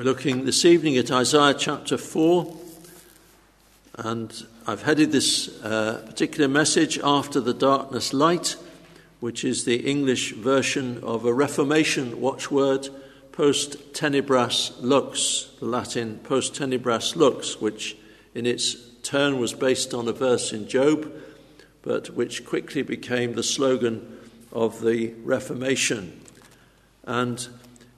We're looking this evening at Isaiah chapter 4, and I've headed this uh, particular message after the darkness light, which is the English version of a Reformation watchword, post tenebras lux, the Latin post tenebras lux, which in its turn was based on a verse in Job, but which quickly became the slogan of the Reformation. And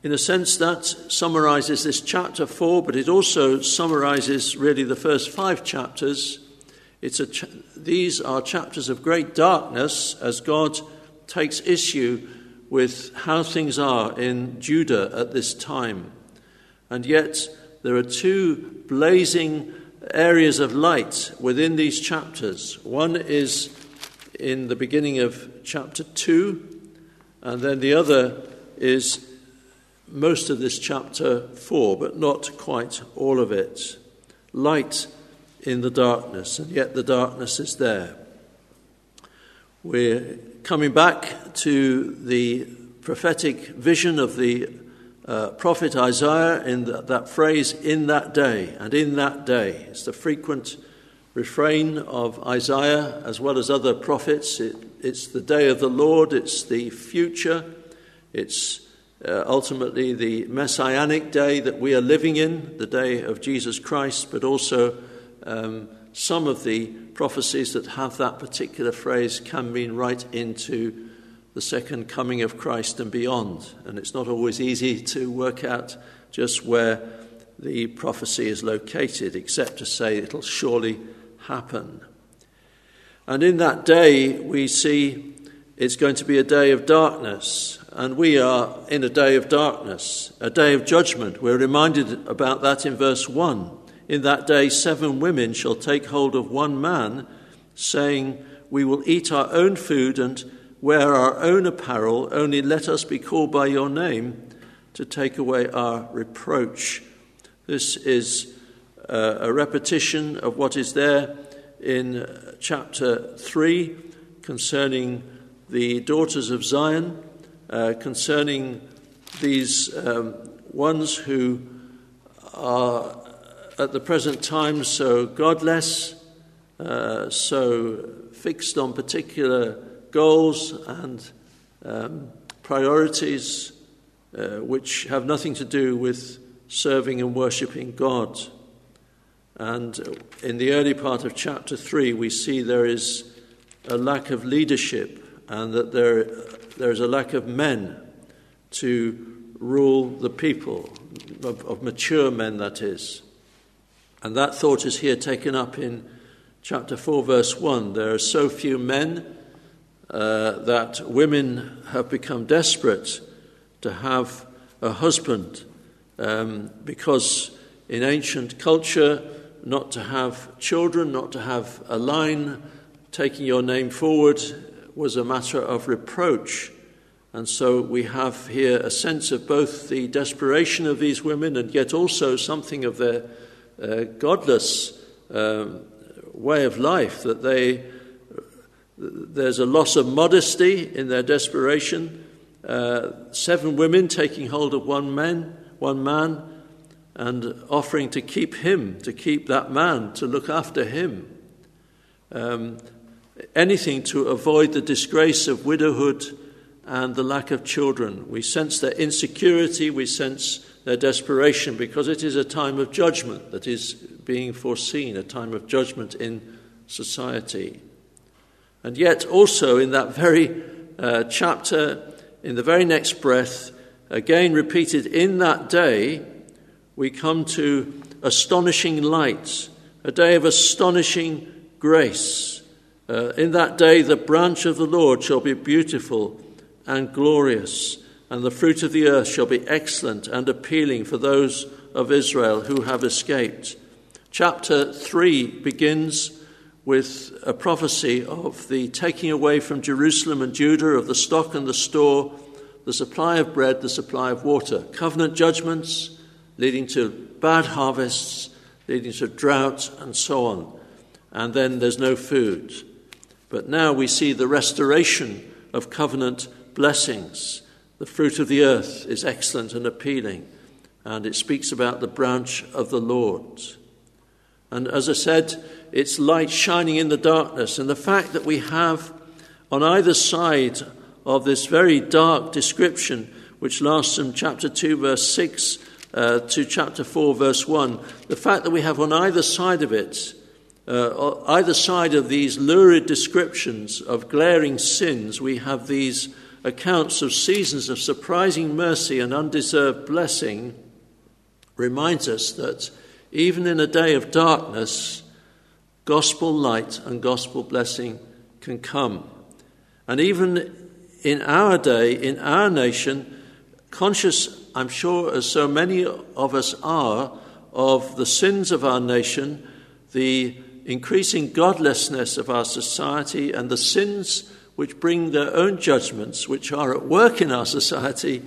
in a sense, that summarizes this chapter 4, but it also summarizes really the first five chapters. It's a ch- these are chapters of great darkness as God takes issue with how things are in Judah at this time. And yet, there are two blazing areas of light within these chapters. One is in the beginning of chapter 2, and then the other is most of this chapter 4, but not quite all of it. Light in the darkness, and yet the darkness is there. We're coming back to the prophetic vision of the uh, prophet Isaiah in the, that phrase, in that day, and in that day. It's the frequent refrain of Isaiah as well as other prophets. It, it's the day of the Lord, it's the future, it's uh, ultimately the messianic day that we are living in, the day of Jesus Christ, but also um, some of the prophecies that have that particular phrase can mean right into the second coming of Christ and beyond. And it's not always easy to work out just where the prophecy is located, except to say it'll surely happen. And in that day, we see it's going to be a day of darkness, and we are in a day of darkness, a day of judgment. We're reminded about that in verse 1. In that day, seven women shall take hold of one man, saying, We will eat our own food and wear our own apparel, only let us be called by your name to take away our reproach. This is uh, a repetition of what is there in chapter 3 concerning the daughters of Zion uh, concerning these um, ones who are at the present time so godless, uh, so fixed on particular goals and um, priorities uh, which have nothing to do with serving and worshipping God. And in the early part of chapter 3, we see there is a lack of leadership and that there there is a lack of men to rule the people, of, of mature men, that is. And that thought is here taken up in chapter 4, verse 1. There are so few men uh, that women have become desperate to have a husband um, because in ancient culture, not to have children, not to have a line taking your name forward was a matter of reproach. And so we have here a sense of both the desperation of these women and yet also something of their uh, godless um, way of life, that they, there's a loss of modesty in their desperation. Uh, seven women taking hold of one man, one man, and offering to keep him, to keep that man, to look after him. Um, anything to avoid the disgrace of widowhood and the lack of children. We sense their insecurity, we sense their desperation because it is a time of judgment that is being foreseen, a time of judgment in society. And yet, also in that very uh, chapter, in the very next breath, again repeated in that day, we come to astonishing light, a day of astonishing grace. Uh, in that day, the branch of the Lord shall be beautiful and glorious, and the fruit of the earth shall be excellent and appealing for those of Israel who have escaped. Chapter 3 begins with a prophecy of the taking away from Jerusalem and Judah of the stock and the store, the supply of bread, the supply of water, covenant judgments leading to bad harvests, leading to drought, and so on. And then there's no food. But now we see the restoration of covenant blessings. The fruit of the earth is excellent and appealing. and it speaks about the branch of the Lord. And as I said, it's light shining in the darkness, and the fact that we have on either side of this very dark description, which lasts from chapter 2, verse 6 uh, to chapter 4, verse 1, the fact that we have on either side of it, uh, either side of these lurid descriptions of glaring sins, we have these accounts of seasons of surprising mercy and undeserved blessing, reminds us that even in a day of darkness, gospel light and gospel blessing can come. And even in our day, in our nation, conscious, I'm sure, as so many of us are, of the sins of our nation, the increasing godlessness of our society, and the sins which bring their own judgments, which are at work in our society,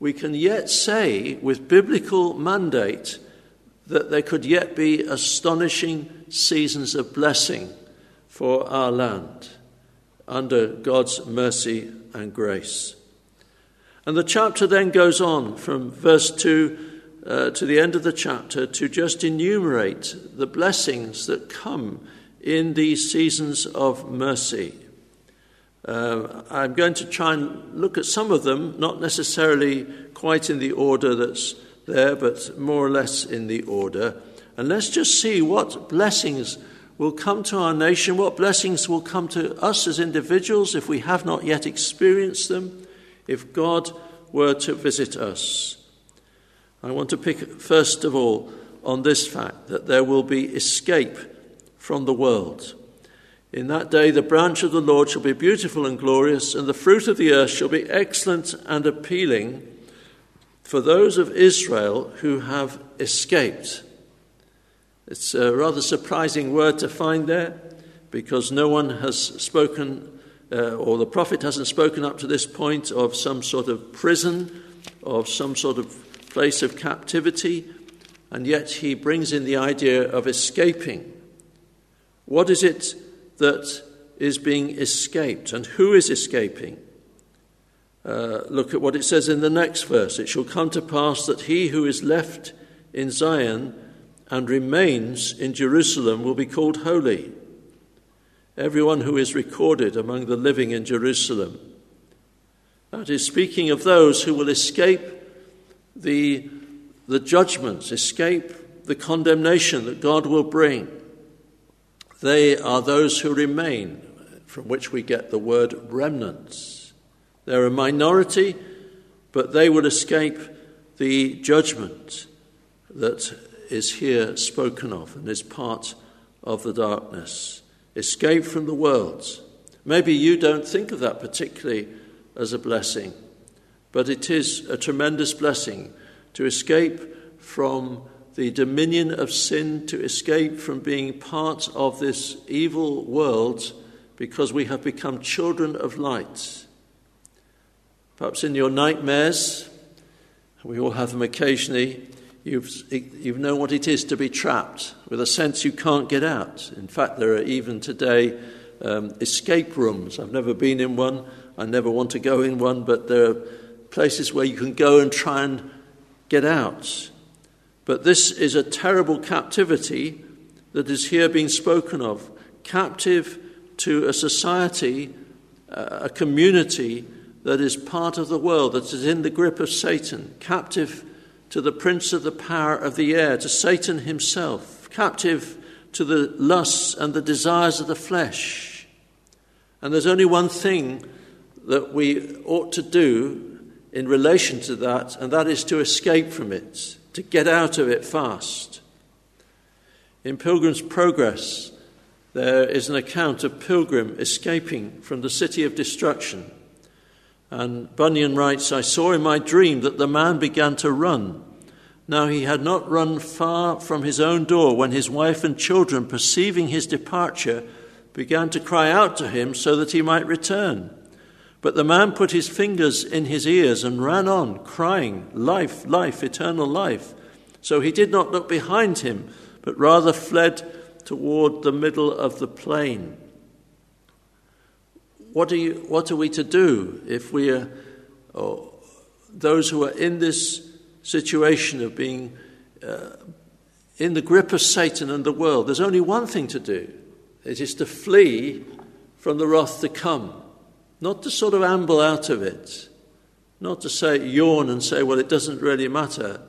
we can yet say with biblical mandate that there could yet be astonishing seasons of blessing for our land under God's mercy and grace. And the chapter then goes on from verse 2 uh, to the end of the chapter to just enumerate the blessings that come in these seasons of mercy. Uh, I'm going to try and look at some of them, not necessarily quite in the order that's there, but more or less in the order. And let's just see what blessings will come to our nation, what blessings will come to us as individuals if we have not yet experienced them, if God were to visit us. I want to pick, first of all, on this fact that there will be escape from the world. In that day, the branch of the Lord shall be beautiful and glorious, and the fruit of the earth shall be excellent and appealing for those of Israel who have escaped. It's a rather surprising word to find there because no one has spoken, uh, or the prophet hasn't spoken up to this point, of some sort of prison, of some sort of place of captivity, and yet he brings in the idea of escaping. What is it that is being escaped, and who is escaping? Uh, look at what it says in the next verse. It shall come to pass that he who is left in Zion and remains in Jerusalem will be called holy. Everyone who is recorded among the living in Jerusalem. That is speaking of those who will escape the, the judgments, escape the condemnation that God will bring. They are those who remain, from which we get the word remnants. They're a minority, but they will escape the judgment that is here spoken of and is part of the darkness. Escape from the world. Maybe you don't think of that particularly as a blessing. But it is a tremendous blessing to escape from the dominion of sin, to escape from being part of this evil world because we have become children of light. Perhaps in your nightmares, we all have them occasionally, you've, you've known what it is to be trapped with a sense you can't get out. In fact, there are even today um, escape rooms. I've never been in one, I never want to go in one, but there are places where you can go and try and get out. But this is a terrible captivity that is here being spoken of captive to a society, uh, a community that is part of the world, that is in the grip of Satan, captive to the prince of the power of the air, to Satan himself, captive to the lusts and the desires of the flesh. And there's only one thing that we ought to do in relation to that, and that is to escape from it, to get out of it fast. In Pilgrim's Progress, there is an account of Pilgrim escaping from the city of destruction. And Bunyan writes, I saw in my dream that the man began to run. Now he had not run far from his own door when his wife and children, perceiving his departure, began to cry out to him so that he might return. But the man put his fingers in his ears and ran on, crying, Life, life, eternal life. So he did not look behind him, but rather fled toward the middle of the plain. What are, you, what are we to do if we are, or those who are in this situation of being uh, in the grip of Satan and the world, there's only one thing to do it is to flee from the wrath to come, not to sort of amble out of it, not to say, yawn and say, well, it doesn't really matter.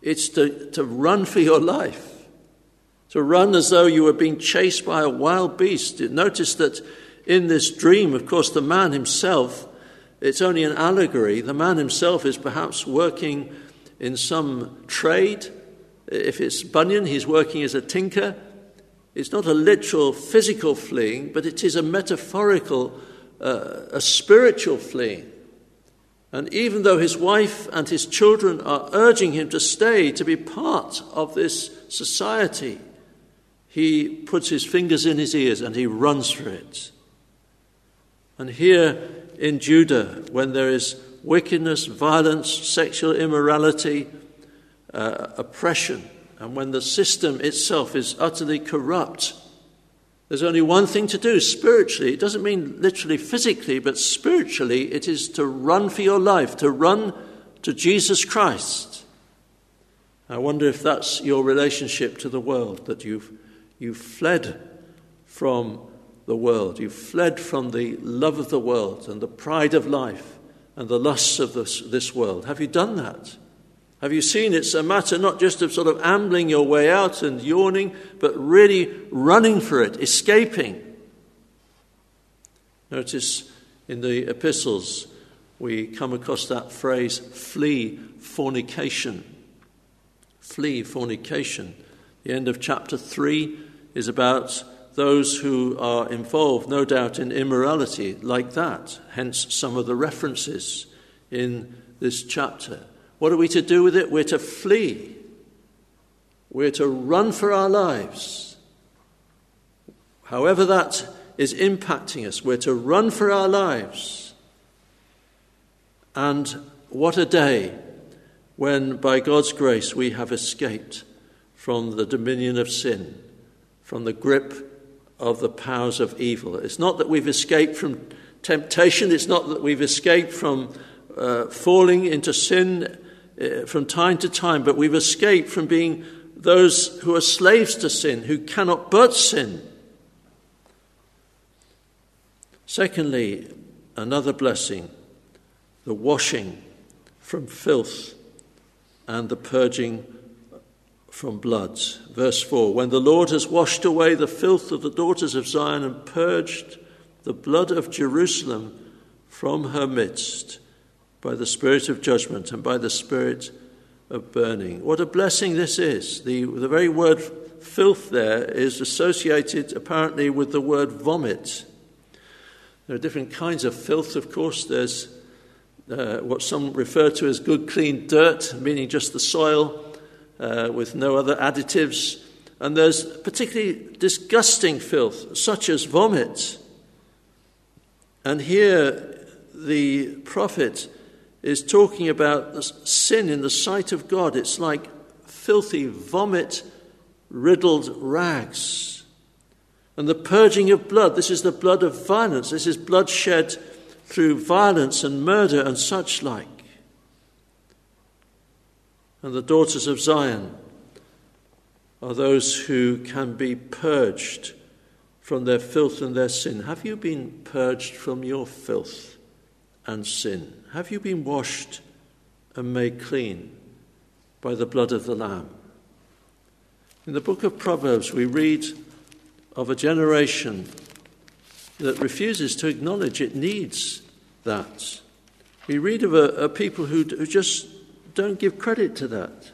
It's to, to run for your life, to run as though you were being chased by a wild beast. Notice that in this dream, of course, the man himself, it's only an allegory. The man himself is perhaps working in some trade. If it's Bunyan, he's working as a tinker. It's not a literal physical fleeing, but it is a metaphorical, uh, a spiritual fleeing. And even though his wife and his children are urging him to stay, to be part of this society, he puts his fingers in his ears and he runs for it. And here in Judah, when there is wickedness, violence, sexual immorality, uh, oppression, and when the system itself is utterly corrupt, there's only one thing to do spiritually. It doesn't mean literally physically, but spiritually, it is to run for your life, to run to Jesus Christ. I wonder if that's your relationship to the world, that you've, you've fled from the world. You've fled from the love of the world and the pride of life and the lusts of this, this world. Have you done that? Have you seen it's a matter not just of sort of ambling your way out and yawning, but really running for it, escaping? Notice in the epistles we come across that phrase flee fornication. Flee fornication. The end of chapter 3 is about those who are involved, no doubt, in immorality like that, hence some of the references in this chapter. What are we to do with it? We're to flee. We're to run for our lives. However, that is impacting us, we're to run for our lives. And what a day when, by God's grace, we have escaped from the dominion of sin, from the grip of the powers of evil. It's not that we've escaped from temptation, it's not that we've escaped from uh, falling into sin uh, from time to time, but we've escaped from being those who are slaves to sin, who cannot but sin. Secondly, another blessing the washing from filth and the purging from blood. Verse 4 When the Lord has washed away the filth of the daughters of Zion and purged the blood of Jerusalem from her midst, by the spirit of judgment and by the spirit of burning. What a blessing this is. The, the very word filth there is associated apparently with the word vomit. There are different kinds of filth, of course. There's uh, what some refer to as good, clean dirt, meaning just the soil uh, with no other additives. And there's particularly disgusting filth, such as vomit. And here the prophet is talking about sin in the sight of God. It's like filthy, vomit riddled rags. And the purging of blood, this is the blood of violence. This is blood shed through violence and murder and such like. And the daughters of Zion are those who can be purged from their filth and their sin. Have you been purged from your filth and sin? Have you been washed and made clean by the blood of the Lamb? In the book of Proverbs, we read of a generation that refuses to acknowledge it needs that. We read of a, a people who, who just don't give credit to that.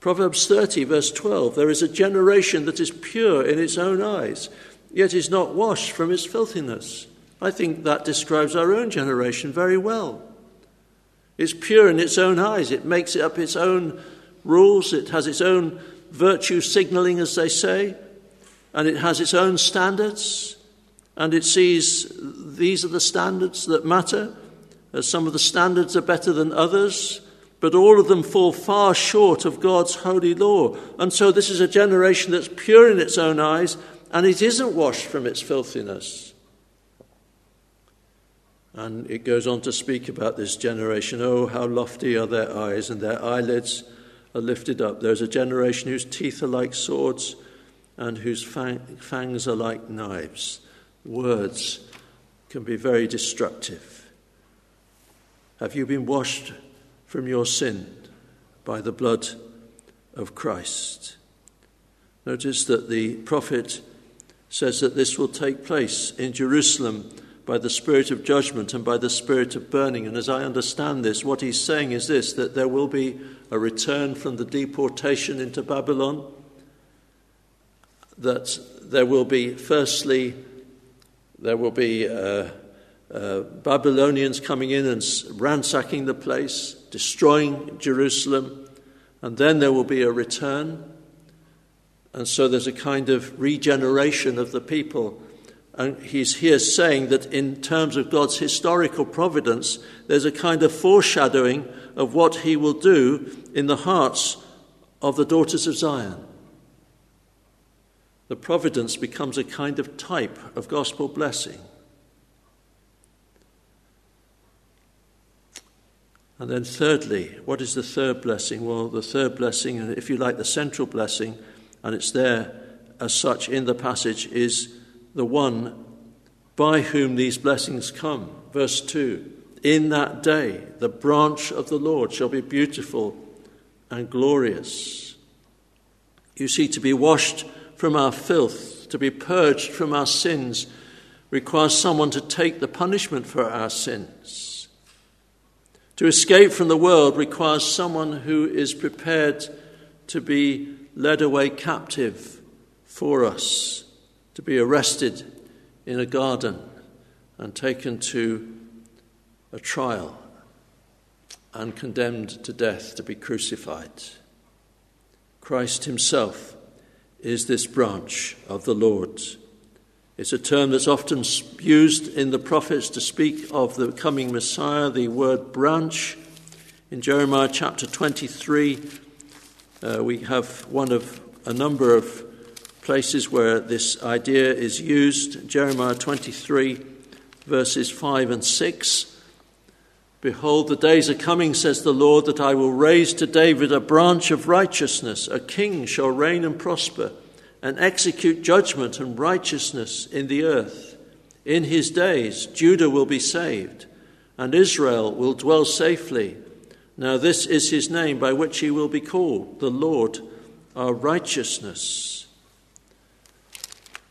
Proverbs 30, verse 12 there is a generation that is pure in its own eyes, yet is not washed from its filthiness. I think that describes our own generation very well. It's pure in its own eyes, it makes it up its own rules, it has its own virtue signaling, as they say, and it has its own standards, and it sees these are the standards that matter. Uh, some of the standards are better than others, but all of them fall far short of God's holy law. And so this is a generation that's pure in its own eyes, and it isn't washed from its filthiness. And it goes on to speak about this generation. Oh, how lofty are their eyes, and their eyelids are lifted up. There's a generation whose teeth are like swords and whose fang- fangs are like knives. Words can be very destructive. Have you been washed from your sin by the blood of Christ? Notice that the prophet says that this will take place in Jerusalem by the spirit of judgment and by the spirit of burning. And as I understand this, what he's saying is this that there will be a return from the deportation into Babylon, that there will be, firstly, there will be uh, uh, Babylonians coming in and ransacking the place, destroying Jerusalem, and then there will be a return. And so there's a kind of regeneration of the people. And he's here saying that in terms of God's historical providence, there's a kind of foreshadowing of what he will do in the hearts of the daughters of Zion. The providence becomes a kind of type of gospel blessing. And then, thirdly, what is the third blessing? Well, the third blessing, and if you like, the central blessing, and it's there as such in the passage, is the one by whom these blessings come. Verse 2 In that day, the branch of the Lord shall be beautiful and glorious. You see, to be washed from our filth, to be purged from our sins, requires someone to take the punishment for our sins. To escape from the world requires someone who is prepared to be led away captive for us, to be arrested in a garden and taken to a trial and condemned to death to be crucified. Christ Himself is this branch of the Lord. It's a term that's often used in the prophets to speak of the coming Messiah, the word branch. In Jeremiah chapter 23, uh, we have one of a number of places where this idea is used. Jeremiah 23, verses 5 and 6. Behold, the days are coming, says the Lord, that I will raise to David a branch of righteousness. A king shall reign and prosper, and execute judgment and righteousness in the earth. In his days, Judah will be saved, and Israel will dwell safely. Now, this is his name by which he will be called, the Lord our righteousness.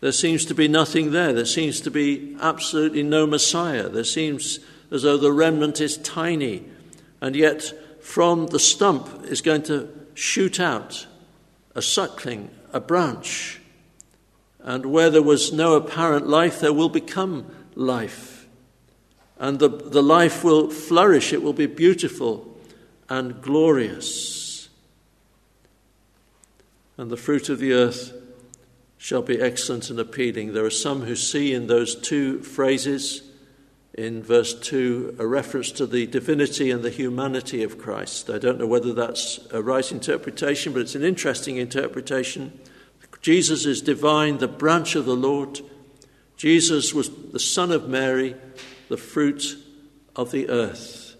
There seems to be nothing there. There seems to be absolutely no Messiah. There seems as though the remnant is tiny, and yet from the stump is going to shoot out a suckling, a branch. And where there was no apparent life, there will become life. And the, the life will flourish, it will be beautiful and glorious. And the fruit of the earth shall be excellent and appealing. There are some who see in those two phrases, in verse 2, a reference to the divinity and the humanity of Christ. I don't know whether that's a right interpretation, but it's an interesting interpretation. Jesus is divine, the branch of the Lord. Jesus was the Son of Mary, the fruit of the earth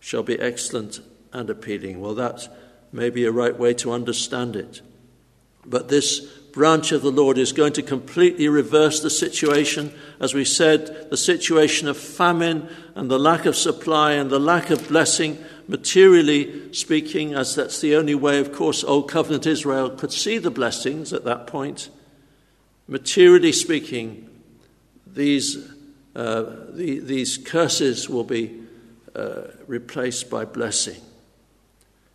shall be excellent and appealing. Well, that may be a right way to understand it. But this branch of the Lord is going to completely reverse the situation. As we said, the situation of famine and the lack of supply and the lack of blessing, materially speaking, as that's the only way, of course, Old Covenant Israel could see the blessings at that point. Materially speaking, these, uh, the, these curses will be uh, replaced by blessing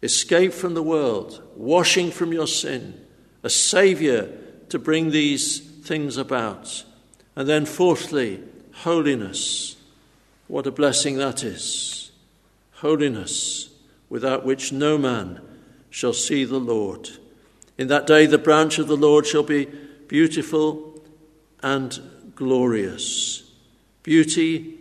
escape from the world, washing from your sin, a Saviour to bring these things about. And then, fourthly, holiness. What a blessing that is. Holiness, without which no man shall see the Lord. In that day, the branch of the Lord shall be beautiful and glorious. Beauty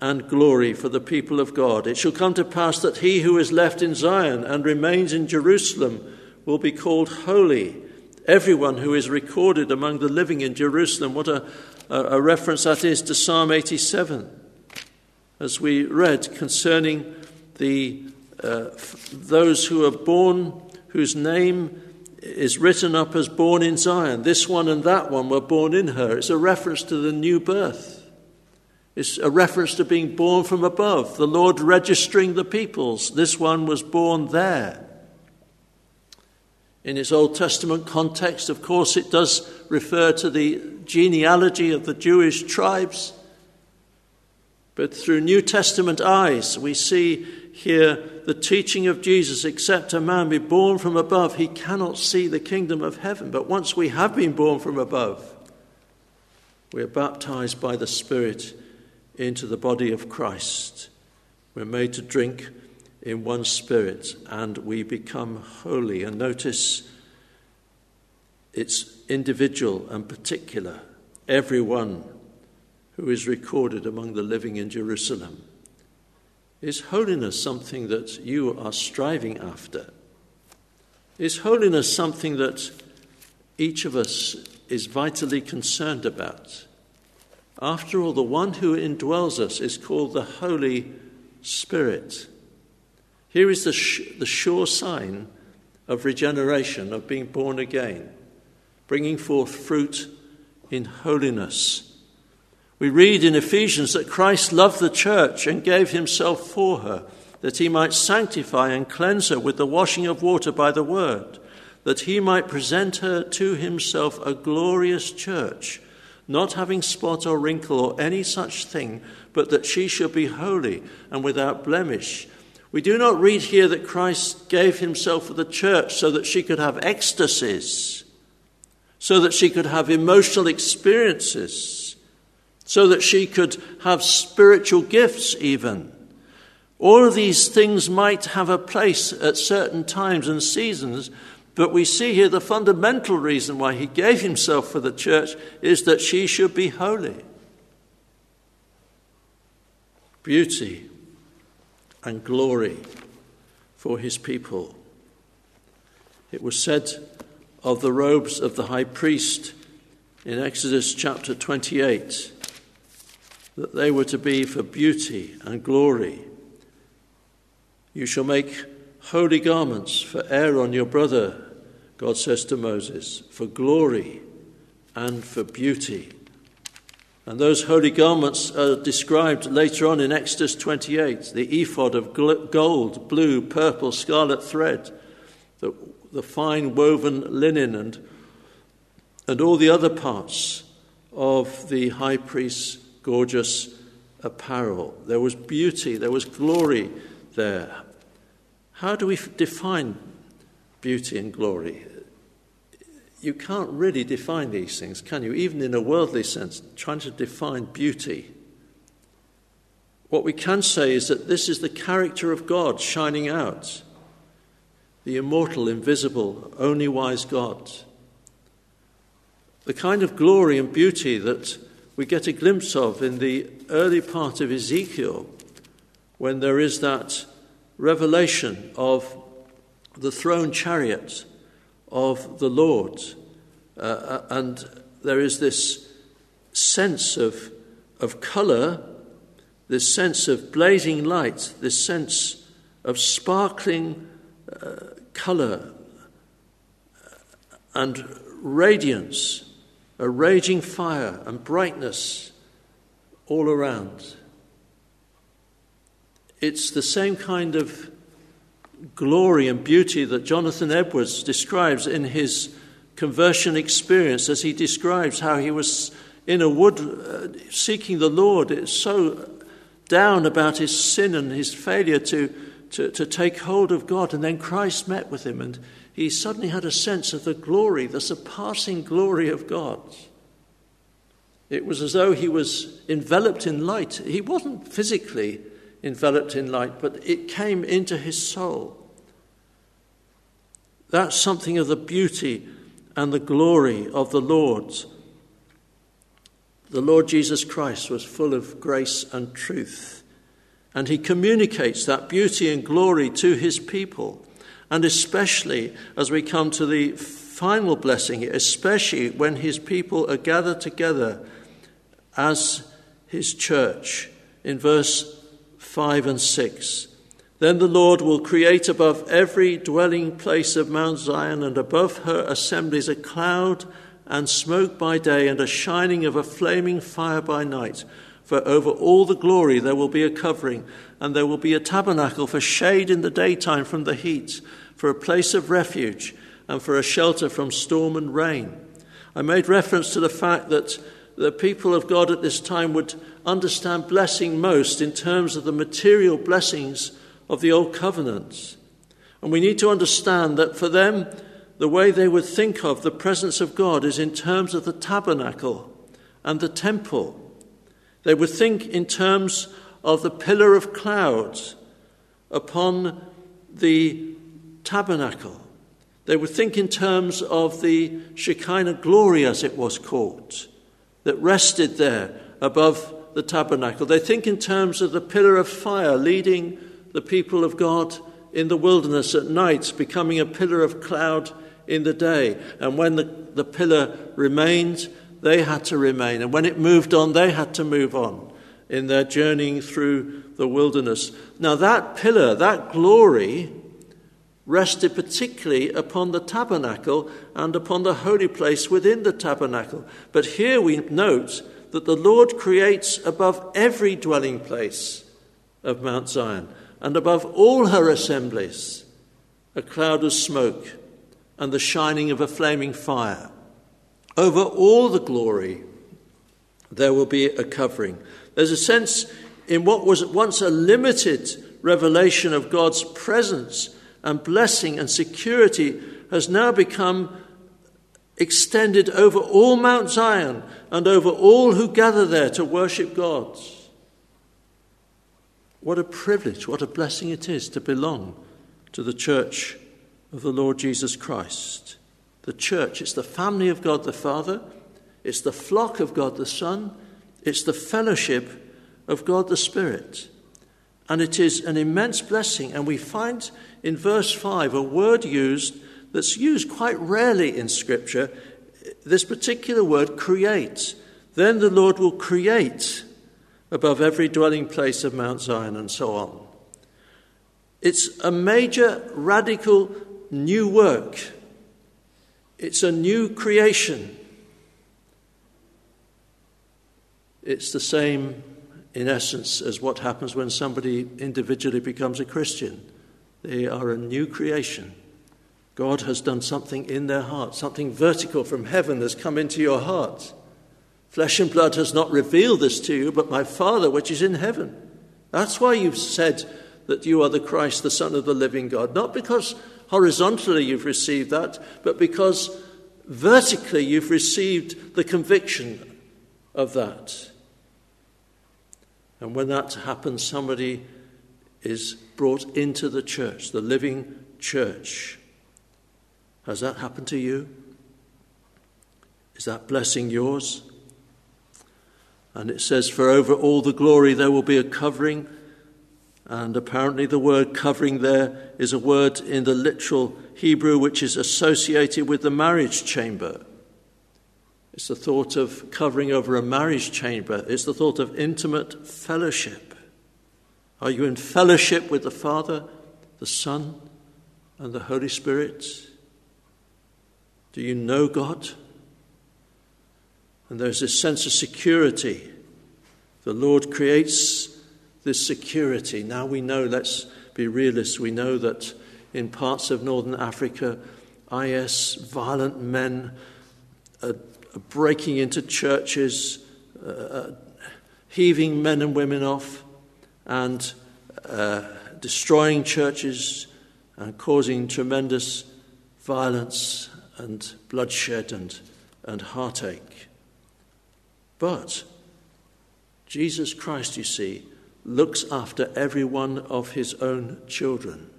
and glory for the people of God. It shall come to pass that he who is left in Zion and remains in Jerusalem will be called holy. Everyone who is recorded among the living in Jerusalem. What a, a, reference that is to Psalm 87. as we read concerning the, uh, those who are born, whose name is written up as born in Zion. This one and that one were born in her. It's a reference to the new birth. It's a reference to being born from above, the Lord registering the peoples. This one was born there. In its Old Testament context, of course, it does refer to the genealogy of the Jewish tribes. But through New Testament eyes, we see here the teaching of Jesus except a man be born from above, he cannot see the kingdom of heaven. But once we have been born from above, we are baptized by the Spirit into the body of Christ. We're made to drink in one spirit and we become holy. And notice it's individual and particular, everyone who is recorded among the living in Jerusalem. Is holiness something that you are striving after? Is holiness something that each of us is vitally concerned about? After all, the one who indwells us is called the Holy Spirit. Here is the, sh- the sure sign of regeneration, of being born again, bringing forth fruit in holiness. We read in Ephesians that Christ loved the church and gave himself for her, that he might sanctify and cleanse her with the washing of water by the word, that he might present her to himself a glorious church not having spot or wrinkle or any such thing, but that she should be holy and without blemish. We do not read here that Christ gave himself for the church so that she could have ecstasies, so that she could have emotional experiences, so that she could have spiritual gifts, even. All of these things might have a place at certain times and seasons, but we see here the fundamental reason why he gave himself for the church is that she should be holy. Beauty and glory for his people. It was said of the robes of the high priest in Exodus chapter 28 that they were to be for beauty and glory. You shall make holy garments for Aaron your brother God says to Moses, for glory and for beauty. And those holy garments are described later on in Exodus 28 the ephod of gold, blue, purple, scarlet thread, the, the fine woven linen, and, and all the other parts of the high priest's gorgeous apparel. There was beauty, there was glory there. How do we define beauty and glory. You can't really define these things, can you? Even in a worldly sense, trying to define beauty. What we can say is that this is the character of God shining out the immortal, invisible, only wise God. The kind of glory and beauty that we get a glimpse of in the early part of Ezekiel when there is that revelation of the throne chariot of the Lord. Uh, uh, and there is this sense of, of colour, this sense of blazing light, this sense of sparkling uh, colour and radiance, a raging fire and brightness all around. It's the same kind of glory and beauty that Jonathan Edwards describes in his conversion experience as he describes how he was in a wood uh, seeking the Lord. It's so down about his sin and his failure to, to, to take hold of God. And then Christ met with him, and he suddenly had a sense of the glory, the surpassing glory of God. It was as though he was enveloped in light. He wasn't physically enveloped in light, but it came into his soul. That's something of the beauty and the glory of the Lord. The Lord Jesus Christ was full of grace and truth, and he communicates that beauty and glory to his people. And especially as we come to the final blessing, especially when his people are gathered together as his church. In verse 5 and 6. Then the Lord will create above every dwelling place of Mount Zion and above her assemblies a cloud and smoke by day and a shining of a flaming fire by night. For over all the glory there will be a covering, and there will be a tabernacle for shade in the daytime from the heat, for a place of refuge, and for a shelter from storm and rain. I made reference to the fact that the people of God at this time would understand blessing most in terms of the material blessings of the Old Covenant. And we need to understand that for them, the way they would think of the presence of God is in terms of the tabernacle and the temple. They would think in terms of the pillar of clouds upon the tabernacle. They would think in terms of the Shekinah glory, as it was called, that rested there above the tabernacle. They think in terms of the pillar of fire leading the people of God in the wilderness at night, becoming a pillar of cloud in the day. And when the, the pillar remained, they had to remain. And when it moved on, they had to move on in their journeying through the wilderness. Now, that pillar, that glory, rested particularly upon the tabernacle and upon the holy place within the tabernacle. But here we note that the Lord creates above every dwelling place of Mount Zion and above all her assemblies a cloud of smoke and the shining of a flaming fire. Over all the glory, there will be a covering. There's a sense in what was once a limited revelation of God's presence and blessing and security has now become extended over all Mount Zion and over all who gather there to worship God. What a privilege, what a blessing it is to belong to the church of the Lord Jesus Christ. The church, it's the family of God the Father, it's the flock of God the Son, it's the fellowship of God the Spirit. And it is an immense blessing. And we find in verse 5 a word used that's used quite rarely in Scripture. This particular word, create. Then the Lord will create above every dwelling place of Mount Zion, and so on. It's a major radical new work, it's a new creation. It's the same, in essence, as what happens when somebody individually becomes a Christian. They are a new creation. God has done something in their heart, something vertical from heaven has come into your heart. Flesh and blood has not revealed this to you, but my Father which is in heaven. That's why you've said that you are the Christ, the Son of the living God. Not because horizontally you've received that, but because vertically you've received the conviction of that. And when that happens, somebody is brought into the church, the living church. Has that happened to you? Is that blessing yours? And it says, For over all the glory there will be a covering and apparently, the word covering there is a word in the literal Hebrew which is associated with the marriage chamber. It's the thought of covering over a marriage chamber, it's the thought of intimate fellowship. Are you in fellowship with the Father, the Son, and the Holy Spirit? Do you know God? And there's this sense of security. The Lord creates this security. Now we know, let's be realists, we know that in parts of northern Africa, IS violent men are, breaking into churches, uh, heaving men and women off, and uh, destroying churches and causing tremendous violence and bloodshed and, and heartache. But Jesus Christ, you see, looks after every one of his own children.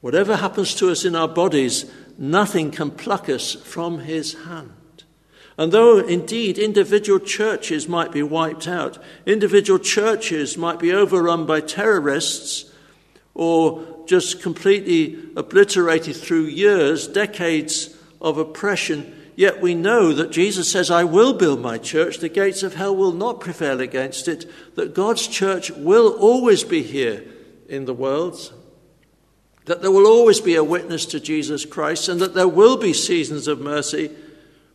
Whatever happens to us in our bodies, nothing can pluck us from his hand. And though indeed individual churches might be wiped out, individual churches might be overrun by terrorists or just completely obliterated through years, decades of oppression, Yet we know that Jesus says, I will build my church, the gates of hell will not prevail against it, that God's church will always be here in the world, that there will always be a witness to Jesus Christ, and that there will be seasons of mercy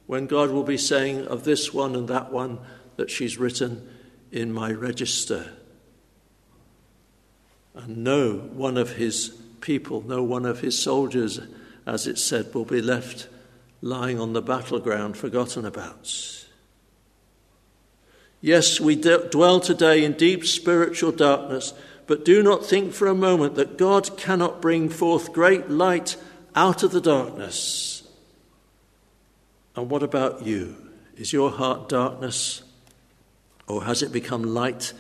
when God will be saying of this one and that one that she's written in my register. And no one of his people, no one of his soldiers, as it said, will be left lying on the battleground forgotten about. Yes, we dwell today in deep spiritual darkness, but do not think for a moment that God cannot bring forth great light out of the darkness. And what about you? Is your heart darkness, or has it become light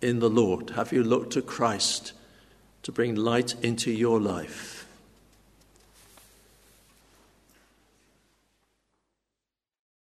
in the Lord? Have you looked to Christ to bring light into your life?